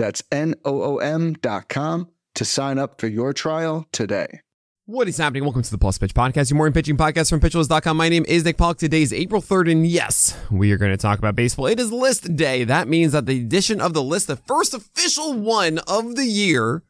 That's N O O M.com to sign up for your trial today. What is happening? Welcome to the Plus Pitch Podcast, your morning pitching podcast from pitcherlist.com. My name is Nick Pollack. Today is April 3rd, and yes, we are going to talk about baseball. It is list day. That means that the edition of the list, the first official one of the year,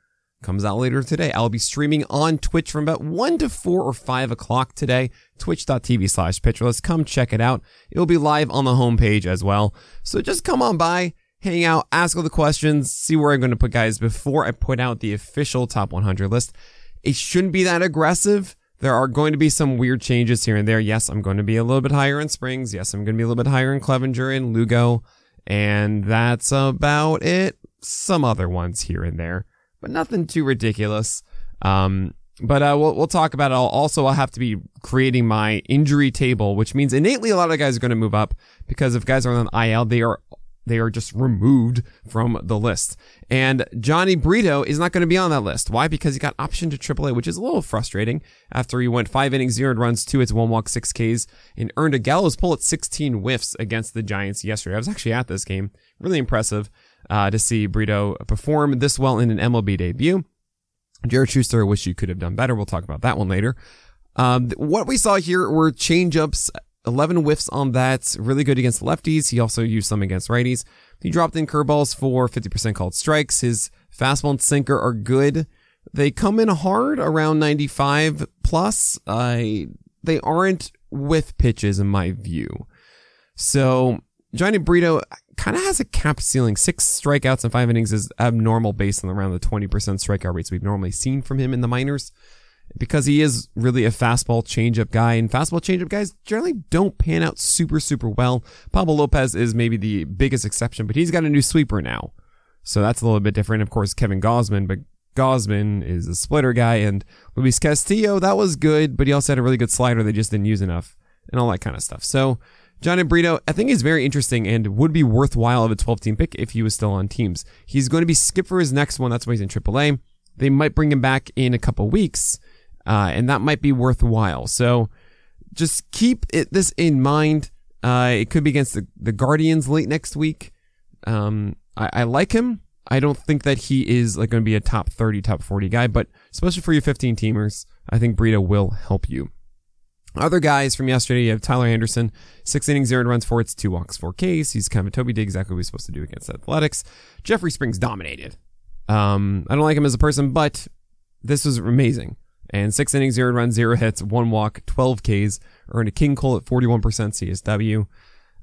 comes out later today. I'll be streaming on Twitch from about 1 to 4 or 5 o'clock today. Twitch.tv slash pitcherlist. Come check it out. It'll be live on the homepage as well. So just come on by, hang out, ask all the questions, see where I'm going to put guys before I put out the official top 100 list. It shouldn't be that aggressive. There are going to be some weird changes here and there. Yes, I'm going to be a little bit higher in Springs. Yes, I'm going to be a little bit higher in Clevinger and Lugo. And that's about it. Some other ones here and there, but nothing too ridiculous. Um, but uh, we'll, we'll talk about it. Also, I'll have to be creating my injury table, which means innately a lot of guys are going to move up because if guys are on IL, they are they are just removed from the list. And Jhony Brito is not going to be on that list. Why? Because he got optioned to AAA, which is a little frustrating after he went five innings, zero runs, two hits, one walk, six Ks, and earned a gallows pull at 16 whiffs against the Giants yesterday. I was actually at this game. Really impressive uh, to see Brito perform this well in an MLB debut. Jared Schuster, I wish you could have done better. We'll talk about that one later. Um, what we saw here were changeups 11 whiffs on that. Really good against lefties. He also used some against righties. He dropped in curveballs for 50% called strikes. His fastball and sinker are good. They come in hard around 95 plus. Uh, they aren't with pitches in my view. So Jhony Brito kind of has a cap ceiling. Six strikeouts in five innings is abnormal based on around the 20% strikeout rates we've normally seen from him in the minors because he is really a fastball changeup guy, and fastball changeup guys generally don't pan out super, super well. Pablo Lopez is maybe the biggest exception, but he's got a new sweeper now. So that's a little bit different. Of course, Kevin Gausman, but Gausman is a splitter guy, and Luis Castillo, that was good, but he also had a really good slider they just didn't use enough, and all that kind of stuff. So, John Brito, I think he's very interesting and would be worthwhile of a 12 team pick if he was still on teams. He's going to be skipped for his next one. That's why he's in AAA. They might bring him back in a couple weeks uh, and that might be worthwhile. So just keep it, this in mind. Uh, it could be against the, the Guardians late next week. Um, I, I like him. I don't think that he is like going to be a top 30, top 40 guy, but especially for your 15 teamers, I think Brito will help you. Other guys from yesterday, you have Tyler Anderson, six innings, zero runs, four hits, two walks, four Ks. He's kind of a Toby did exactly what he's supposed to do against Athletics. Jeffrey Springs dominated. Um, I don't like him as a person, but this was amazing and six innings, zero runs, zero hits, one walk, 12 Ks, earned a King Cole at 41% CSW.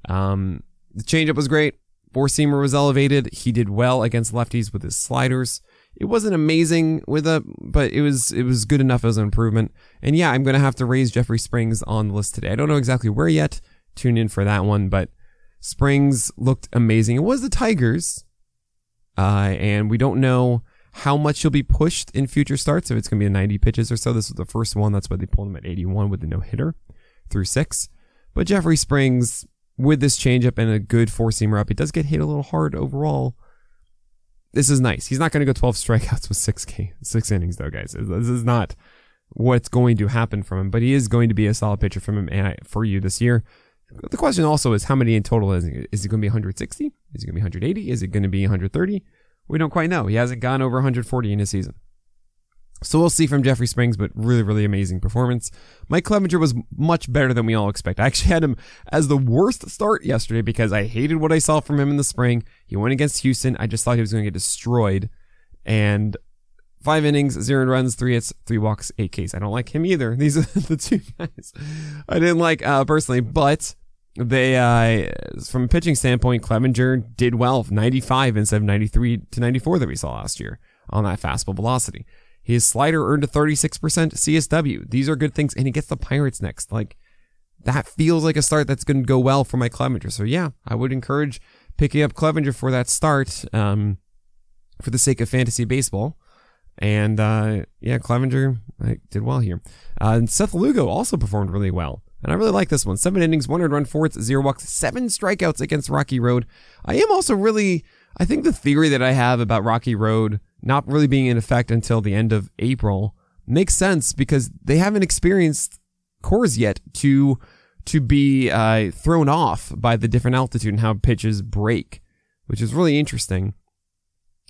Um, the changeup was great. Four seamer was elevated. He did well against lefties with his sliders. It wasn't amazing with a, but it was it was good enough as an improvement. And yeah, I'm gonna have to raise Jeffrey Springs on the list today. I don't know exactly where yet. Tune in for that one, but Springs looked amazing. It was the Tigers, uh, and we don't know how much he'll be pushed in future starts. If it's going to be 90 pitches or so, this was the first one. That's why they pulled him at 81 with the no hitter through six. But Jeffrey Springs, with this changeup and a good four seamer up, he does get hit a little hard overall. This is nice. He's not going to go 12 strikeouts with six K, six innings though, guys. This is not what's going to happen from him, but he is going to be a solid pitcher from him eh, for you this year. The question also is how many in total is he? Is he going to be 160? Is he going to be 180? Is it going to be 130? We don't quite know. He hasn't gone over 140 in a season. So we'll see from Jeffrey Springs, but really, really amazing performance. Mike Clevinger was much better than we all expect. I actually had him as the worst start yesterday because I hated what I saw from him in the spring. He went against Houston. I just thought he was going to get destroyed. And five innings, zero runs, three hits, three walks, eight Ks. I don't like him either. These are the two guys I didn't like uh, personally, but they uh, from a pitching standpoint, Clevinger did well, 95 instead of 93 to 94 that we saw last year on that fastball velocity. His slider earned a 36% CSW. These are good things, and he gets the Pirates next. Like that feels like a start that's going to go well for my Clevinger. So yeah, I would encourage picking up Clevinger for that start, um, for the sake of fantasy baseball. And uh, yeah, Clevinger did well here. Uh, and Seth Lugo also performed really well. And I really like this one. Seven innings, 100 run fourths, zero walks, seven strikeouts against Rocky Road. I am also really, I think the theory that I have about Rocky Road not really being in effect until the end of April makes sense because they haven't experienced Coors yet to to be uh, thrown off by the different altitude and how pitches break, which is really interesting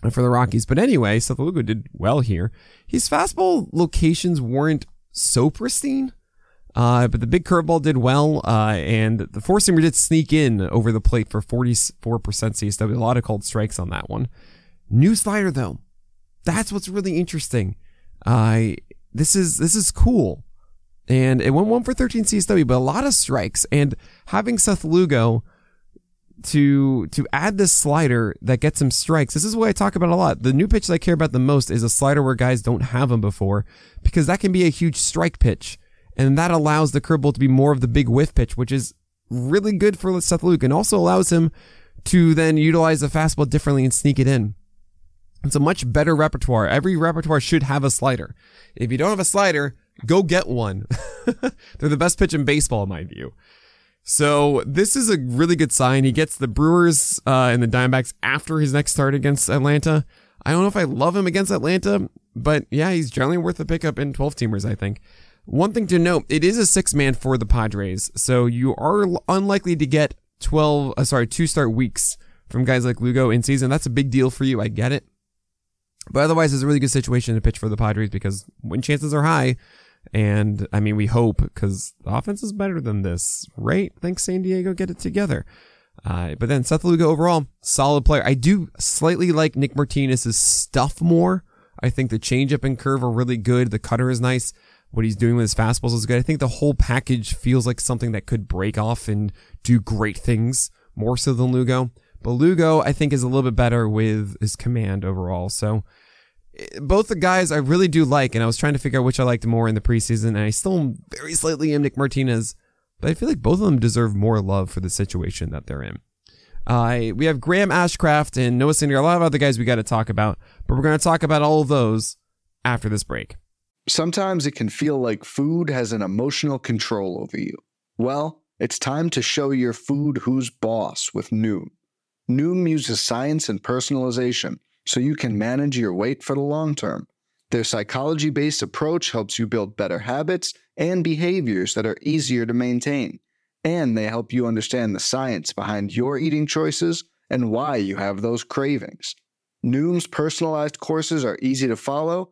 for the Rockies. But anyway, Seth Lugo did well here. His fastball locations weren't so pristine. Uh, but the big curveball did well, uh, and the four seamer did sneak in over the plate for 44% CSW. A lot of called strikes on that one. New slider though, that's what's really interesting. Uh, this is this is cool, and it went one for 13 CSW, but a lot of strikes. And having Seth Lugo to to add this slider that gets him strikes. This is what I talk about a lot. The new pitch that I care about the most is a slider where guys don't have them before, because that can be a huge strike pitch and that allows the curveball to be more of the big whiff pitch, which is really good for Seth Lugo and also allows him to then utilize the fastball differently and sneak it in. It's a much better repertoire. Every repertoire should have a slider. If you don't have a slider, go get one. They're the best pitch in baseball, in my view. So this is a really good sign. He gets the Brewers uh, and the Diamondbacks after his next start against Atlanta. I don't know if I love him against Atlanta, but yeah, he's generally worth a pickup in 12 teamers, I think. One thing to note, it is a six man for the Padres, so you are unlikely to get 12, uh, sorry, two start weeks from guys like Lugo in season. That's a big deal for you. I get it. But otherwise, it's a really good situation to pitch for the Padres because win chances are high. And I mean, we hope because the offense is better than this, right? Thanks, San Diego. Get it together. Uh, but then Seth Lugo overall, solid player. I do slightly like Nick Martinez's stuff more. I think the changeup and curve are really good. The cutter is nice what he's doing with his fastballs is good. I think the whole package feels like something that could break off and do great things more so than Lugo. But Lugo, I think, is a little bit better with his command overall. So eh, both the guys I really do like, and I was trying to figure out which I liked more in the preseason, and I still am very slightly am Nick Martinez, but I feel like both of them deserve more love for the situation that they're in. Uh, we have Graham Ashcraft and Noah Syndergaard, a lot of other guys we got to talk about, but we're going to talk about all of those after this break. Sometimes it can feel like food has an emotional control over you. Well, it's time to show your food who's boss with Noom. Noom uses science and personalization so you can manage your weight for the long term. Their psychology based approach helps you build better habits and behaviors that are easier to maintain. And they help you understand the science behind your eating choices and why you have those cravings. Noom's personalized courses are easy to follow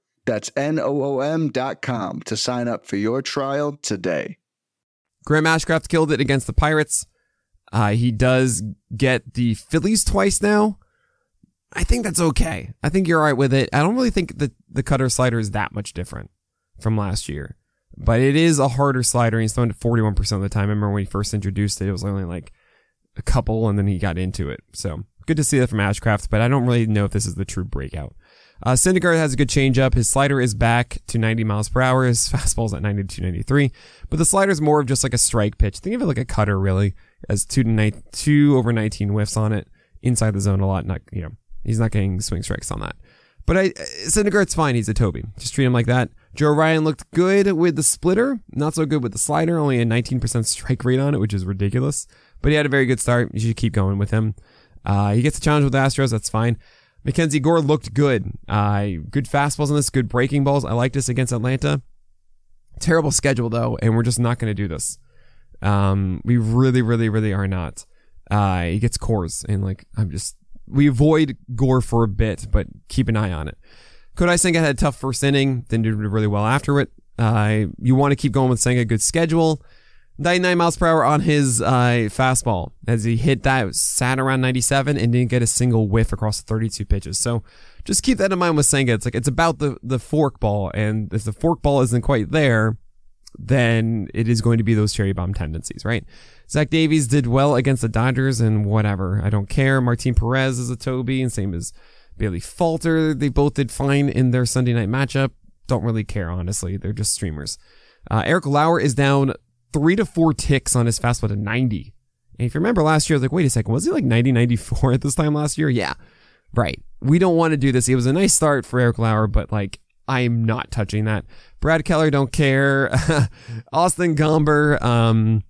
That's N-O-O-M dot com to sign up for your trial today. Graham Ashcraft killed it against the Pirates. Uh, he does get the Phillies twice now. I think that's okay. I think you're all right with it. I don't really think that the cutter slider is that much different from last year, but it is a harder slider. He's thrown it 41% of the time. I remember when he first introduced it, it was only like a couple and then he got into it. So good to see that from Ashcraft, but I don't really know if this is the true breakout. Uh, Syndergaard has a good changeup. His slider is back to 90 miles per hour. His fastball's at 90 to 93. But the slider is more of just like a strike pitch. Think of it like a cutter, really. As two to two over 19 whiffs on it inside the zone a lot. Not you know he's not getting swing strikes on that. But I, Syndergaard's fine. He's a Toby. Just treat him like that. Joe Ryan looked good with the splitter, not so good with the slider. Only a 19% strike rate on it, which is ridiculous. But he had a very good start. You should keep going with him. Uh, he gets a challenge with the Astros. That's fine. Mackenzie Gore looked good. Uh, good fastballs on this, good breaking balls. I like this against Atlanta. Terrible schedule though, and we're just not going to do this. Um, we really, really, really are not. Uh, he gets Coors, and like I'm just we avoid Gore for a bit, but keep an eye on it. Kodai Senga had a tough first inning, then did really well after it. Uh, you want to keep going with Senga, good schedule. 99 miles per hour on his uh, fastball as he hit that, sat around 97 and didn't get a single whiff across 32 pitches. So just keep that in mind with Senga. It's like, it's about the, the fork ball. And if the fork ball isn't quite there, then it is going to be those cherry bomb tendencies, right? Zach Davies did well against the Dodgers and whatever. I don't care. Martin Perez is a Toby and same as Bailey Falter. They both did fine in their Sunday night matchup. Don't really care, honestly. They're just streamers. Uh, Eric Lauer is down three to four ticks on his fastball to 90. And if you remember last year, I was like, wait a second, was he like 90, 94 at this time last year? Yeah. Right. We don't want to do this. It was a nice start for Eric Lauer, but like, I'm not touching that. Brad Keller, don't care. Austin Gomber, um,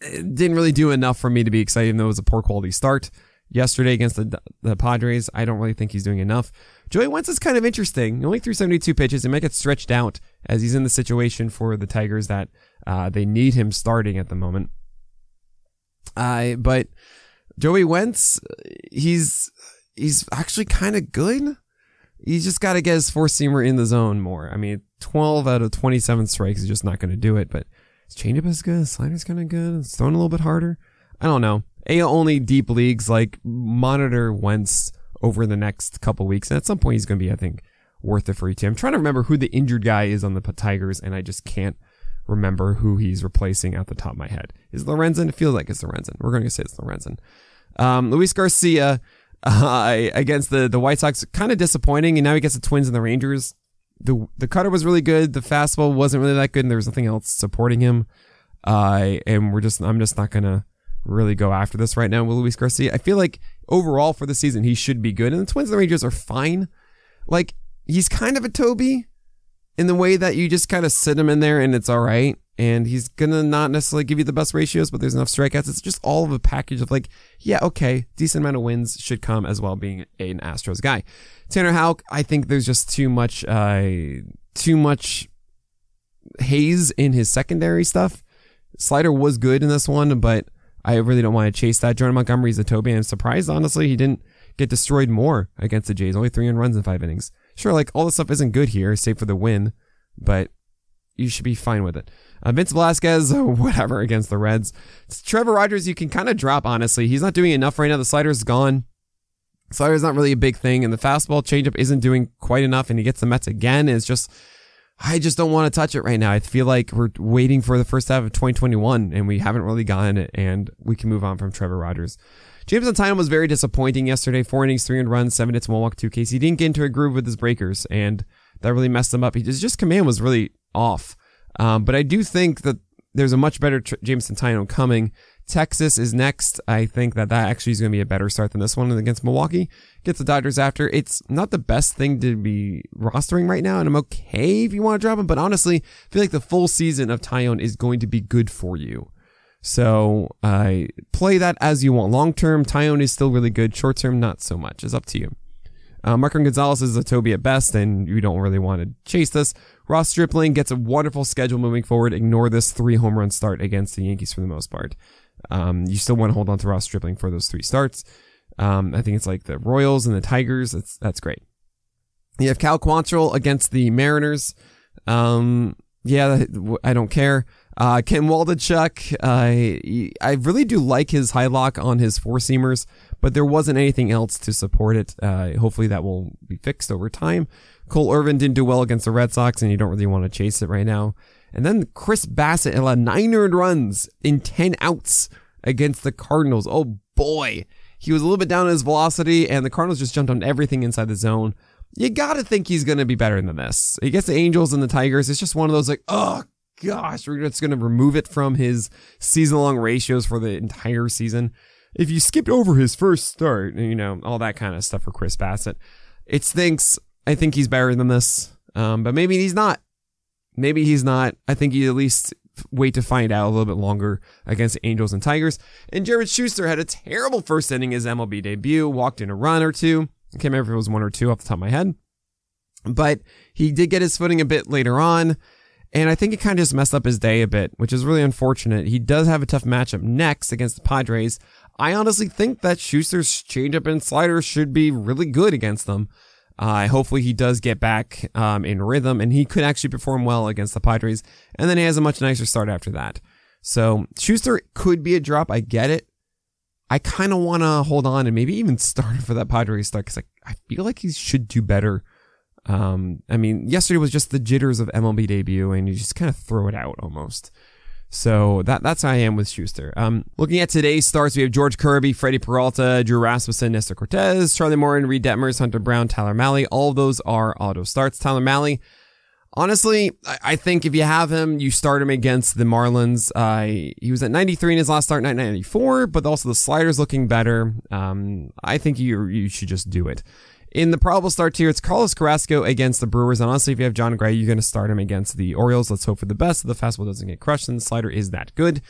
didn't really do enough for me to be excited, even though it was a poor quality start yesterday against the, the Padres. I don't really think he's doing enough. Joey Wentz is kind of interesting. He only threw 72 pitches. He might get stretched out as he's in the situation for the Tigers that uh, they need him starting at the moment. Uh, but Joey Wentz, he's he's actually kind of good. He's just got to get his four seamer in the zone more. I mean, 12 out of 27 strikes is just not going to do it, but his changeup is good. His slider's kind of good. It's thrown a little bit harder. I don't know. A only deep leagues like monitor Wentz over the next couple weeks. And at some point he's going to be, I think, worth it for team. I'm trying to remember who the injured guy is on the Tigers and I just can't remember who he's replacing at the top of my head. Is Lorenzen? It feels like it's Lorenzen. We're going to say it's Lorenzen. Um, Luis Garcia, uh, against the, the White Sox, kind of disappointing. And now he gets the Twins and the Rangers. The, the cutter was really good. The fastball wasn't really that good and there was nothing else supporting him. Uh, and we're just, I'm just not going to really go after this right now with Luis Garcia. I feel like overall for the season, he should be good. And the Twins and the Rangers are fine. Like, he's kind of a Toby in the way that you just kind of sit him in there and it's all right. And he's going to not necessarily give you the best ratios, but there's enough strikeouts. It's just all of a package of like, yeah, okay, decent amount of wins should come as well being an Astros guy. Tanner Houck, I think there's just too much, uh, too much haze in his secondary stuff. Slider was good in this one, but I really don't want to chase that. Jordan Montgomery's a Toby. and I'm surprised, honestly, he didn't get destroyed more against the Jays. Only three in runs in five innings. Sure, like all this stuff isn't good here, save for the win, but you should be fine with it. Uh, Vince Velasquez, whatever, against the Reds. It's Trevor Rogers, you can kind of drop, honestly. He's not doing enough right now. The slider's gone. Slider's not really a big thing, and the fastball changeup isn't doing quite enough, and he gets the Mets again. It's just, I just don't want to touch it right now. I feel like we're waiting for the first half of 2021, and we haven't really gotten it, and we can move on from Trevor Rogers. Jameson Taillon was very disappointing yesterday. Four innings, three and runs, seven hits, one walk, two Ks. He didn't get into a groove with his breakers, and that really messed him up. He just, just command was really off. Um, but I do think that there's a much better tr- Jameson Taillon coming. Texas is next. I think that that actually is going to be a better start than this one against Milwaukee. Gets the Dodgers after. It's not the best thing to be rostering right now, and I'm okay if you want to drop him. But honestly, I feel like the full season of Taillon is going to be good for you. So I uh, play that as you want. Long term, Taillon is still really good. Short term, not so much. It's up to you. Uh, Marco Gonzalez is a Toby at best, and you don't really want to chase this. Ross Stripling gets a wonderful schedule moving forward. Ignore this three home run start against the Yankees for the most part. Um, you still want to hold on to Ross Stripling for those three starts. Um, I think it's like the Royals and the Tigers. That's that's great. You have Cal Quantrill against the Mariners. Um, yeah, I don't care. Uh, Ken Waldichuk, uh, I really do like his high lock on his four seamers, but there wasn't anything else to support it. Uh, hopefully that will be fixed over time. Cole Irvin didn't do well against the Red Sox, and you don't really want to chase it right now. And then Chris Bassitt allowed nine earned runs in 10 outs against the Cardinals. Oh boy. He was a little bit down in his velocity, and the Cardinals just jumped on everything inside the zone. You gotta think he's gonna be better than this. He gets the Angels and the Tigers. It's just one of those like, oh gosh, we're just to remove it from his season long ratios for the entire season. If you skipped over his first start, you know, all that kind of stuff for Chris Bassitt, it stinks. I think he's better than this. Um, but maybe he's not. Maybe he's not. I think you at least wait to find out a little bit longer against Angels and Tigers. And Jared Schuster had a terrible first inning his MLB debut, walked in a run or two. I can't remember if it was one or two off the top of my head. But he did get his footing a bit later on. And I think it kind of just messed up his day a bit, which is really unfortunate. He does have a tough matchup next against the Padres. I honestly think that Schuster's changeup and slider should be really good against them. Uh, hopefully he does get back um, in rhythm and he could actually perform well against the Padres. And then he has a much nicer start after that. So Schuster could be a drop. I get it. I kind of want to hold on and maybe even start for that Padres start because I, I feel like he should do better. Um, I mean, yesterday was just the jitters of MLB debut, and you just kind of throw it out almost. So that that's how I am with Schuster. Um, looking at today's starts, we have George Kirby, Freddie Peralta, Drew Rasmussen, Nestor Cortes, Charlie Morton, Reid Detmers, Hunter Brown, Tyler Mahle. All those are auto starts. Tyler Mahle, honestly, I think if you have him, you start him against the Marlins. Uh, he was at 93 in his last start, 94, but also the slider's looking better. Um, I think you you should just do it. In the probable start tier, it's Carlos Carrasco against the Brewers. And honestly, if you have Jon Gray, you're going to start him against the Orioles. Let's hope for the best. The fastball doesn't get crushed and the slider is that good.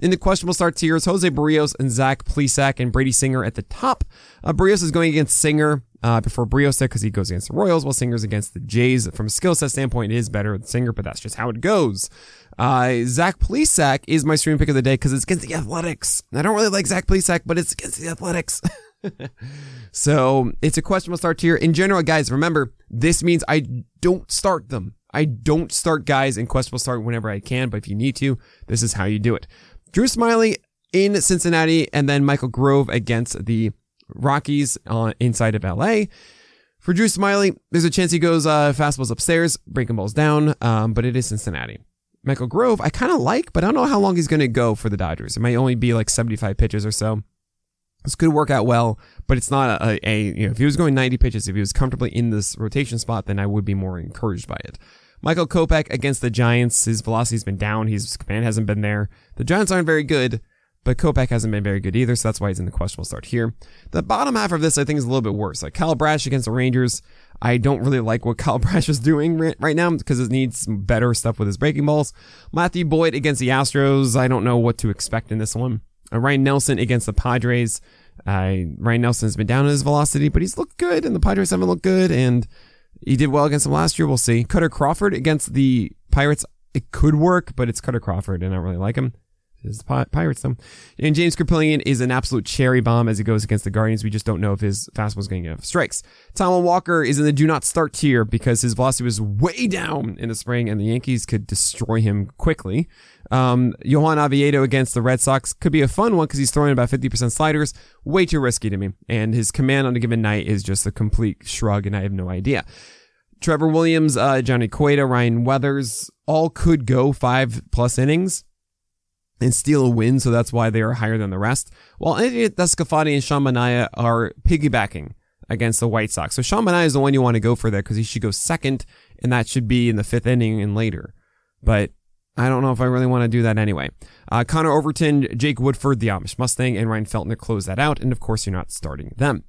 In the questionable start tier, it's Jose Berrios and Zach Plesac and Brady Singer at the top. Uh, Berrios is going against Singer. Uh, before Berrios there because he goes against the Royals, while Singer's against the Jays. From a skill set standpoint, it is better with Singer, but that's just how it goes. Uh, Zach Plesac is my stream pick of the day because it's against the Athletics. I don't really like Zach Plesac, but it's against the Athletics. so it's a questionable start tier. In general, guys, remember, this means I don't start them. I don't start guys in questionable start whenever I can, but if you need to, this is how you do it. Drew Smyly in Cincinnati, and then Michael Grove against the Rockies uh, inside of LA. For Drew Smyly, there's a chance he goes uh, fastballs upstairs, breaking balls down, um, but it is Cincinnati. Michael Grove, I kind of like, but I don't know how long he's going to go for the Dodgers. It might only be like 75 pitches or so. This could work out well, but it's not a, a, you know, if he was going 90 pitches, if he was comfortably in this rotation spot, then I would be more encouraged by it. Michael Kopech against the Giants, his velocity's been down, his command hasn't been there. The Giants aren't very good, but Kopech hasn't been very good either, so that's why he's in the questionable start here. The bottom half of this, I think, is a little bit worse. Like Kyle Bradish against the Rangers, I don't really like what Kyle Bradish is doing right now because it needs better stuff with his breaking balls. Matthew Boyd against the Astros, I don't know what to expect in this one. Uh, Ryne Nelson against the Padres. Uh, Ryne Nelson has been down in his velocity, but he's looked good, and the Padres haven't looked good, and he did well against them last year. We'll see. Kutter Crawford against the Pirates. It could work, but it's Kutter Crawford, and I don't really like him. Is the Pirates though. And James Kaprielian is an absolute cherry bomb as he goes against the Guardians. We just don't know if his fastball is going to get enough strikes. Taijuan Walker is in the do not start tier because his velocity was way down in the spring and the Yankees could destroy him quickly. Um, Johan Oviedo against the Red Sox could be a fun one because he's throwing about 50% sliders. Way too risky to me. And his command on a given night is just a complete shrug and I have no idea. Trevor Williams, uh, Johnny Cueto, Ryan Weathers, all could go five plus innings and steal a win, so that's why they are higher than the rest. While Anthony Desclafani and Sean are piggybacking against the White Sox. So Sean is the one you want to go for there because he should go second, and that should be in the fifth inning and later. But I don't know if I really want to do that anyway. Uh, Connor Overton, Jake Woodford, the Amish Mustang, and Ryan Feltner close that out, and of course you're not starting them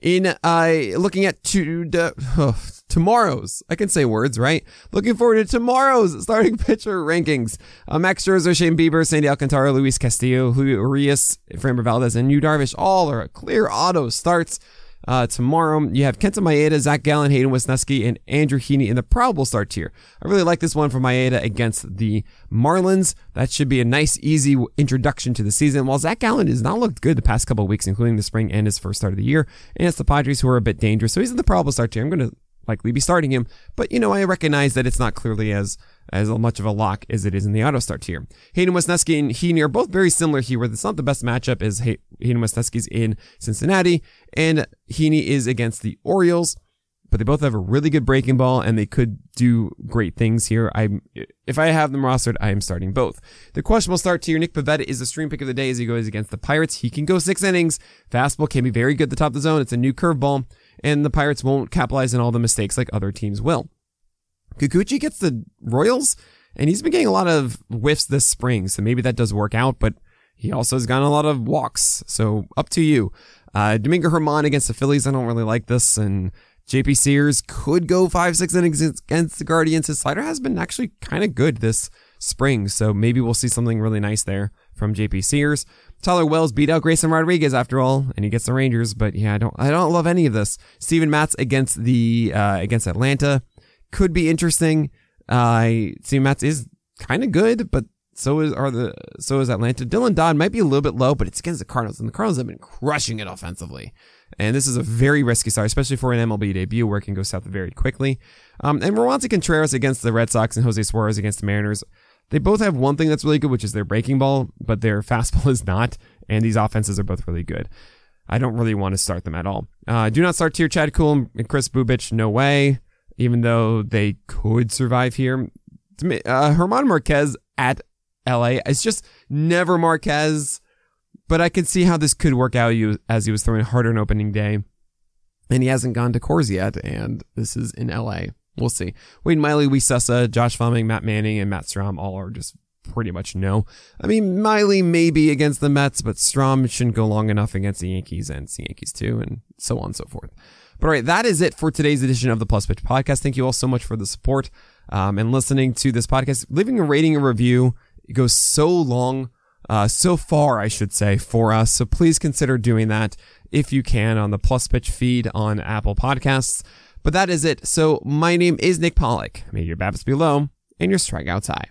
in uh, looking at to, oh, tomorrow's, I can say words, right? Looking forward to tomorrow's starting pitcher rankings. Uh, Max Scherzer, Shane Bieber, Sandy Alcantara, Luis Castillo, Julio Urias, Framber Valdez, and Yu Darvish all are clear auto starts. Uh, tomorrow, you have Kenta Maeda, Zach Gallen, Hayden Wesneski, and Andrew Heaney in the probable start tier. I really like this one for Maeda against the Marlins. That should be a nice, easy introduction to the season. While Zach Gallen has not looked good the past couple of weeks, including the spring and his first start of the year, and it's the Padres who are a bit dangerous. So he's in the probable start tier. I'm going to likely be starting him, but you know, I recognize that it's not clearly as as much of a lock as it is in the auto start tier. Hayden Wesneski and Heaney are both very similar here, where it's not the best matchup is Hayden Wesneski's in Cincinnati and Heaney is against the Orioles. But they both have a really good breaking ball and they could do great things here. I, if I have them rostered, I am starting both. The questionable start tier, Nick Pivetta is the stream pick of the day as he goes against the Pirates. He can go six innings. Fastball can be very good at the top of the zone. It's a new curveball and the Pirates won't capitalize on all the mistakes like other teams will. Kikuchi gets the Royals, and he's been getting a lot of whiffs this spring, so maybe that does work out, but he also has gotten a lot of walks, so up to you. Uh, Domingo German against the Phillies, I don't really like this, and JP Sears could go five, six innings against the Guardians. His slider has been actually kind of good this spring, so maybe we'll see something really nice there from JP Sears. Tyler Wells beat out Grayson Rodriguez after all, and he gets the Rangers. But yeah, I don't, I don't love any of this. Steven Matz against the uh, against Atlanta could be interesting. Uh, Steven Matz is kind of good, but so is are the so is Atlanta. Dylan Dodd might be a little bit low, but it's against the Cardinals, and the Cardinals have been crushing it offensively. And this is a very risky start, especially for an MLB debut where it can go south very quickly. Um, and Roansy Contreras against the Red Sox and Jose Suarez against the Mariners They both have one thing that's really good, which is their breaking ball, but their fastball is not. And these offenses are both really good. I don't really want to start them at all. Uh, do not start tier Chad Kuhl and Kris Bubic. No way. Even though they could survive here. Uh, German Marquez at LA. It's just never Marquez, but I could see how this could work out as he was throwing harder on opening day. And he hasn't gone to Coors yet, and this is in LA. We'll see. Wade Miley, Luis Cessa, Josh Fleming, Matt Manning, and Matt Strahm all are just pretty much no. I mean, Miley may be against the Mets, but Strahm shouldn't go long enough against the Yankees and the Yankees too, and so on and so forth. But all right, that is it for today's edition of the Plus Pitch Podcast. Thank you all so much for the support um, and listening to this podcast. Leaving a rating and review it goes so long, uh, so far, I should say, for us. So please consider doing that if you can on the Plus Pitch feed on Apple Podcasts. But that is it. So my name is Nick Pollack. May your BABIPs be low and your strikeouts high.